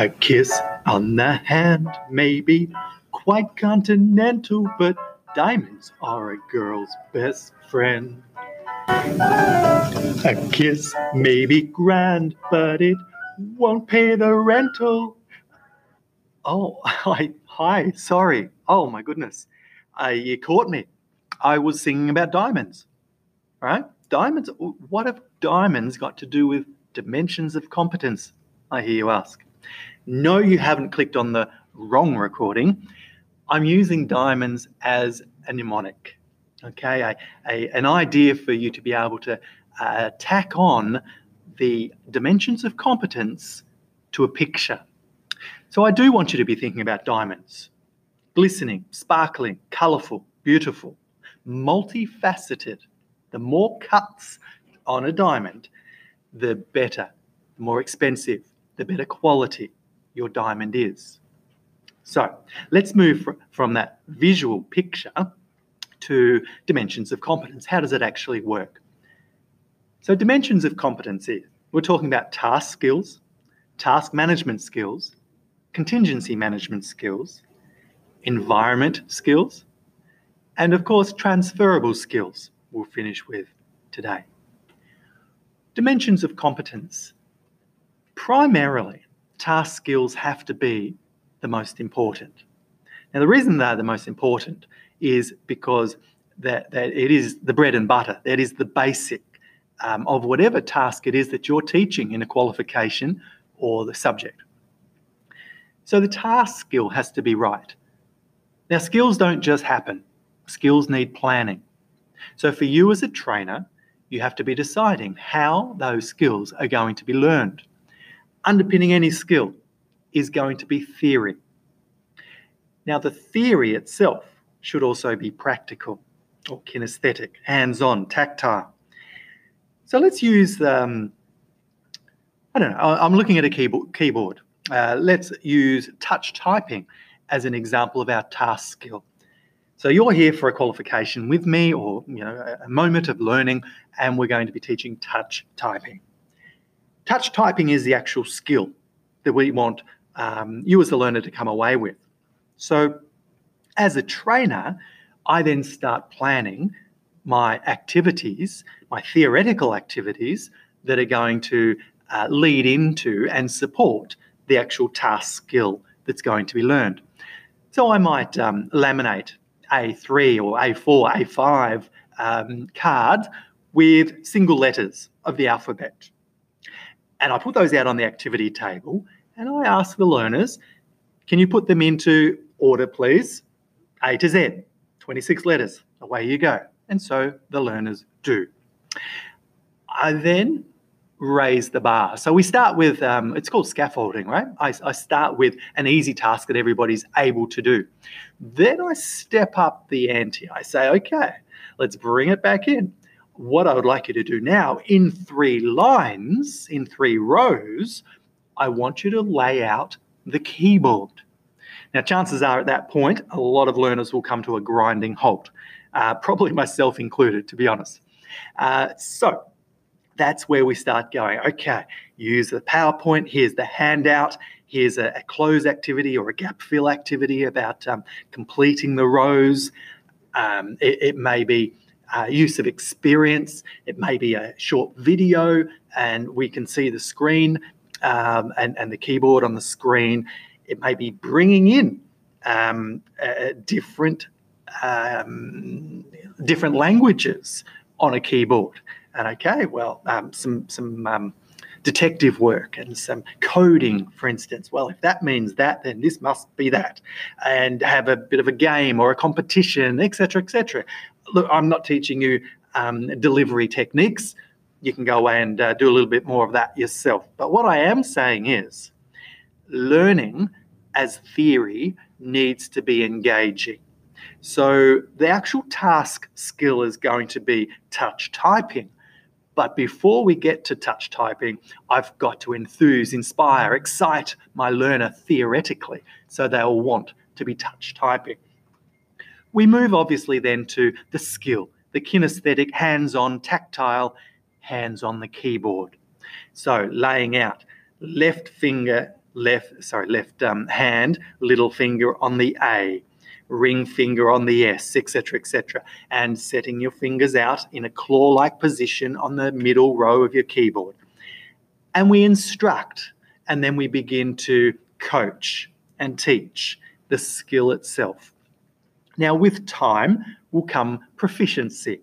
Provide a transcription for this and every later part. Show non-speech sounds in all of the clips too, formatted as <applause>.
A kiss on the hand may be quite continental, but diamonds are a girl's best friend. A kiss may be grand, but it won't pay the rental. Oh, <laughs> hi, hi, sorry. Oh my goodness. Uh, you caught me. I was singing about diamonds, right? Diamonds, what have diamonds got to do with dimensions of competence? I hear you ask. No, you haven't clicked on the wrong recording. I'm using diamonds as a mnemonic, okay? A, a, an idea for you to be able to uh, tack on the dimensions of competence to a picture. So I do want you to be thinking about diamonds glistening, sparkling, colourful, beautiful, multifaceted. The more cuts on a diamond, the better, the more expensive, the better quality your diamond is. So let's move fr- from that visual picture to dimensions of competence. How does it actually work? So, dimensions of competence is we're talking about task skills, task management skills, contingency management skills, environment skills, and of course, transferable skills we'll finish with today. Dimensions of competence. Primarily, task skills have to be the most important. Now, the reason they're the most important is because that, that it is the bread and butter, that is the basic um, of whatever task it is that you're teaching in a qualification or the subject. So the task skill has to be right. Now, skills don't just happen, skills need planning. So, for you as a trainer, you have to be deciding how those skills are going to be learned. Underpinning any skill is going to be theory. Now, the theory itself should also be practical or kinesthetic, hands on, tactile. So let's use, um, I don't know, I'm looking at a keyboard. Uh, let's use touch typing as an example of our task skill. So you're here for a qualification with me or you know a moment of learning and we're going to be teaching touch typing. Touch typing is the actual skill that we want um, you as a learner to come away with. So as a trainer, I then start planning my activities, my theoretical activities that are going to uh, lead into and support the actual task skill that's going to be learned. So I might um, laminate A3 or A4, A5 um, cards with single letters of the alphabet. And I put those out on the activity table and I ask the learners, can you put them into order, please? A to Z, 26 letters, away you go. And so the learners do. I then raise the bar. So we start with, um, it's called scaffolding, right? I, I, start with an easy task that everybody's able to do. Then I step up the ante. I say, okay, let's bring it back in. What I would like you to do now in three lines, in three rows, I want you to lay out the keyboard. Now, chances are at that point, a lot of learners will come to a grinding halt, uh, probably <laughs> myself included, to be honest. Uh, so, that's where we start going. Okay, use the PowerPoint. Here's the handout. Here's a, a cloze activity or a gap fill activity about um, completing the rows. Um, it, it, may be uh, use of experience. It may be a short video, and we can see the screen um, and, and the keyboard on the screen. It may be bringing in um, uh, different um, different languages on a keyboard. And okay, well, um, some some um, detective work and some coding, for instance. Well, if that means that, then this must be that, and have a bit of a game or a competition, etc., etc. Look, I'm not teaching you um, delivery techniques. You can go away and uh, do a little bit more of that yourself. But what I am saying is, learning as theory needs to be engaging. So the actual task skill is going to be touch typing but before we get to touch typing, I've got to enthuse, inspire, excite my learner theoretically so they'll want to be touch typing. We move obviously then to the skill, the kinesthetic, hands on, tactile, hands on the keyboard. So laying out left finger left, sorry, left um, hand, little finger on the A, ring finger on the S, etc., etc., and setting your fingers out in a claw-like position on the middle row of your keyboard. And we instruct, and then we begin to coach and teach the skill itself. Now, with time will come proficiency.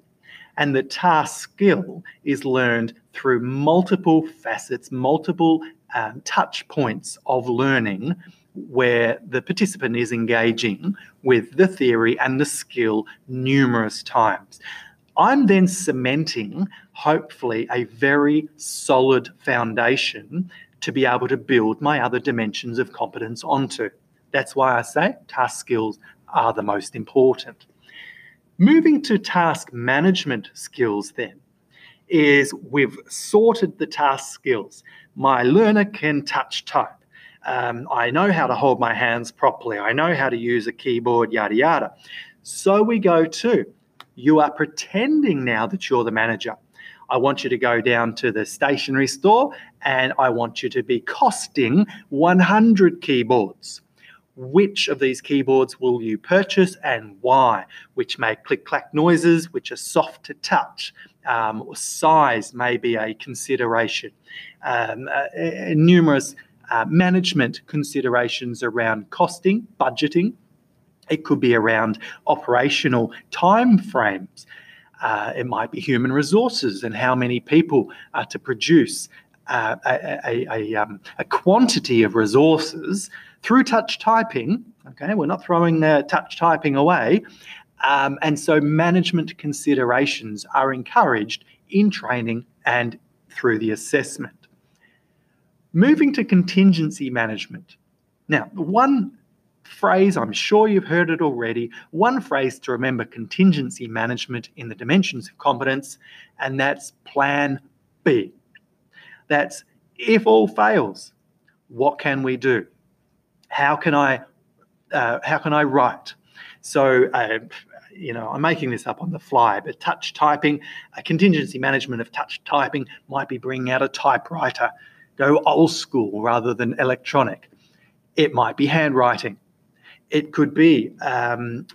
And the task skill is learned through multiple facets, multiple um, touch points of learning where the participant is engaging with the theory and the skill numerous times. I'm then cementing, hopefully, a very solid foundation to be able to build my other dimensions of competence onto. That's why I say task skills are the most important. Moving to task management skills, then, is we've sorted the task skills. My learner can touch type. Um, I know how to hold my hands properly. I know how to use a keyboard, yada, yada. So we go to you are pretending now that you're the manager. I want you to go down to the stationery store and I want you to be costing 100 keyboards which of these keyboards will you purchase and why, which make click clack noises, which are soft to touch. Um, size may be a consideration. Um, uh, uh, numerous uh, management considerations around costing, budgeting. It could be around operational time frames. Uh, it might be human resources and how many people are to produce uh, a, a, a, um, a, quantity of resources through touch typing. Okay, we're not throwing uh, touch typing away. Um, and so management considerations are encouraged in training and through the assessment. Moving to contingency management. Now, one phrase, I'm sure you've heard it already, one phrase to remember contingency management in the dimensions of competence, and that's plan B. That's if all fails, what can we do? How can I uh, how can I write? So uh, you know, I'm making this up on the fly, but touch typing, a contingency management of touch typing might be bringing out a typewriter, go old school rather than electronic. It might be handwriting. It could be um,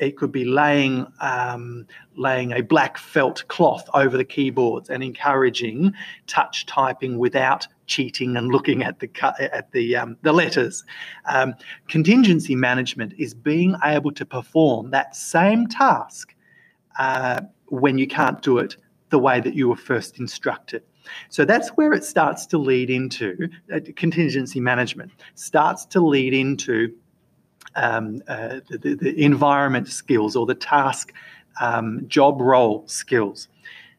it could be laying um, laying a black felt cloth over the keyboards and encouraging touch typing without cheating and looking at the at the um, the letters. Um, contingency management is being able to perform that same task uh, when you can't do it the way that you were first instructed. So that's where it starts to lead into uh, contingency management starts to lead into um, uh, the, the, environment skills or the task um, job role skills.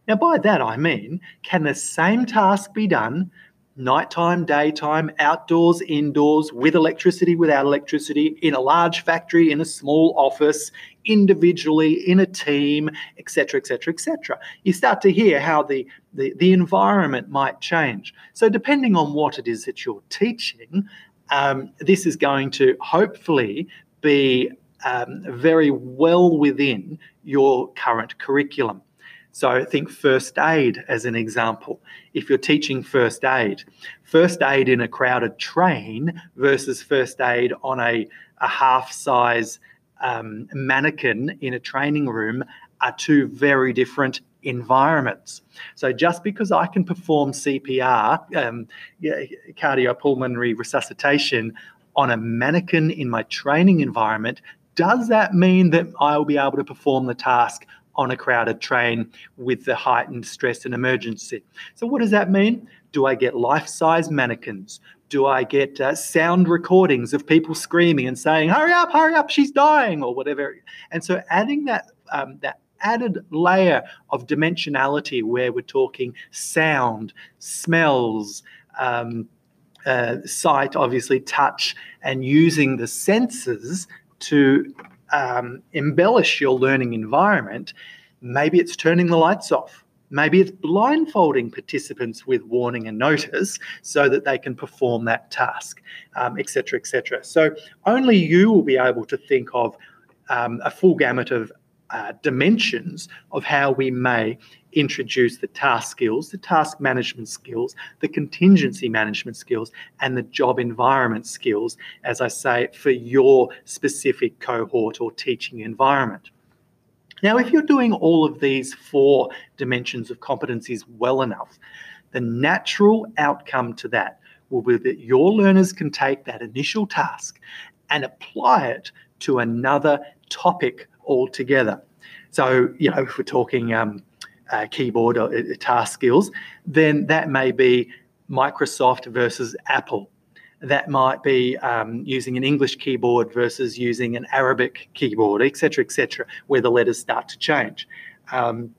Now, by that I mean, can the same task be done nighttime, daytime, outdoors, indoors, with electricity, without electricity, in a large factory, in a small office, individually, in a team, etc., etc., etc. You start to hear how the, the, the environment might change. So, depending on what it is that you're teaching, um, this is going to hopefully be um, very well within your current curriculum. So think first aid as an example. If you're teaching first aid, first aid in a crowded train versus first aid on a, a half size um, mannequin in a training room are two very different environments. So just because I can perform CPR, um, cardiopulmonary resuscitation, on a mannequin in my training environment, does that mean that I will be able to perform the task on a crowded train with the heightened stress and emergency? So, what does that mean? Do I get life size mannequins? Do I get uh, sound recordings of people screaming and saying, "Hurry up, hurry up, she's dying," or whatever? And so, adding that um, that added layer of dimensionality where we're talking sound, smells, um, uh, sight, obviously, touch, and using the senses to um, embellish your learning environment. Maybe it's turning the lights off. Maybe it's blindfolding participants with warning and notice so that they can perform that task, etc., um, etc. Et so only you will be able to think of um, a full gamut of uh, dimensions of how we may introduce the task skills, the task management skills, the contingency management skills, and the job environment skills, as I say, for your specific cohort or teaching environment. Now, if you're doing all of these four dimensions of competencies well enough, the natural outcome to that will be that your learners can take that initial task and apply it to another topic altogether. So, you know, if we're talking um, uh, keyboard or uh, task skills, then that may be Microsoft versus Apple. That might be um, using an English keyboard versus using an Arabic keyboard, etc., etc., where the letters start to change. Um,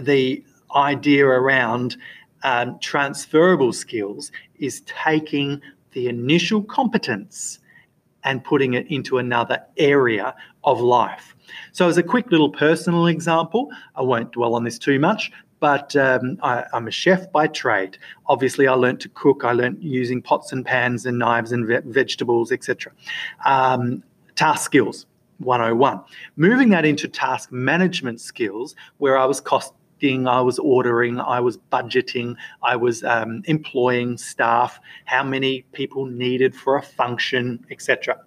the idea around um, transferable skills is taking the initial competence and putting it into another area of life. So, as a quick little personal example, I won't dwell on this too much, but um, I, am a chef by trade. Obviously, I learned to cook. I learned using pots and pans and knives and ve- vegetables, etc. Um, task skills 101. Moving that into task management skills, where I was cost I was ordering, I was budgeting, I was um, employing staff, how many people needed for a function, etc.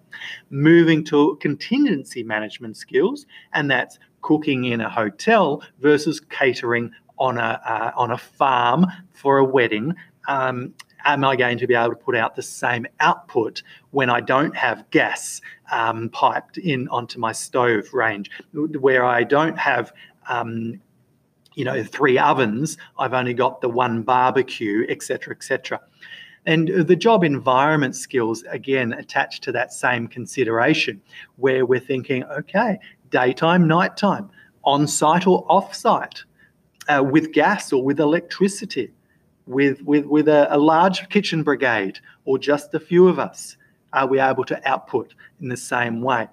Moving to contingency management skills, and that's cooking in a hotel versus catering on a uh, on a farm for a wedding. Um, am I going to be able to put out the same output when I don't have gas um, piped in onto my stove range, where I don't have um, you know three ovens i've only got the one barbecue etc etc and the job environment skills again attached to that same consideration where we're thinking okay daytime nighttime on site or off site uh, with gas or with electricity with with with a, a large kitchen brigade or just a few of us are we able to output in the same way?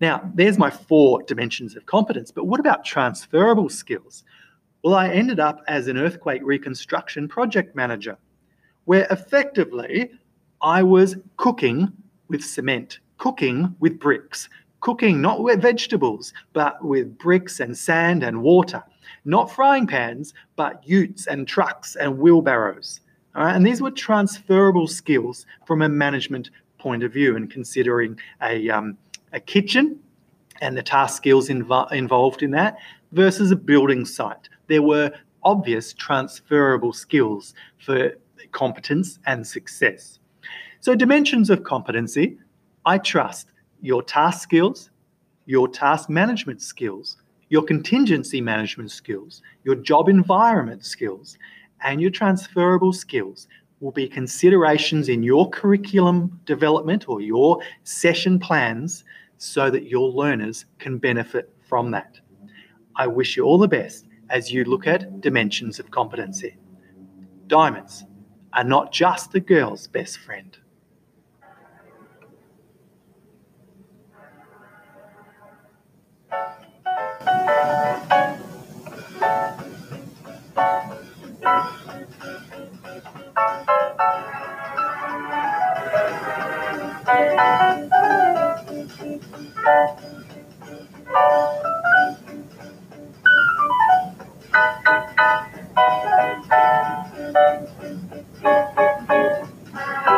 Now there's my four dimensions of competence but what about transferable skills well, I ended up as an earthquake reconstruction project manager, where effectively I was cooking with cement, cooking with bricks, cooking not with vegetables, but with bricks and sand and water, not frying pans, but utes and trucks and wheelbarrows. And these were transferable skills from a management point of view and considering a, um, a kitchen and the task skills inv- involved in that versus a building site there were obvious transferable skills for competence and success. So, dimensions of competency I trust your task skills, your task management skills, your contingency management skills, your job environment skills, and your transferable skills will be considerations in your curriculum development or your session plans so that your learners can benefit from that. I wish you all the best as you look at dimensions of competency. Diamonds are not just the girl's best friend.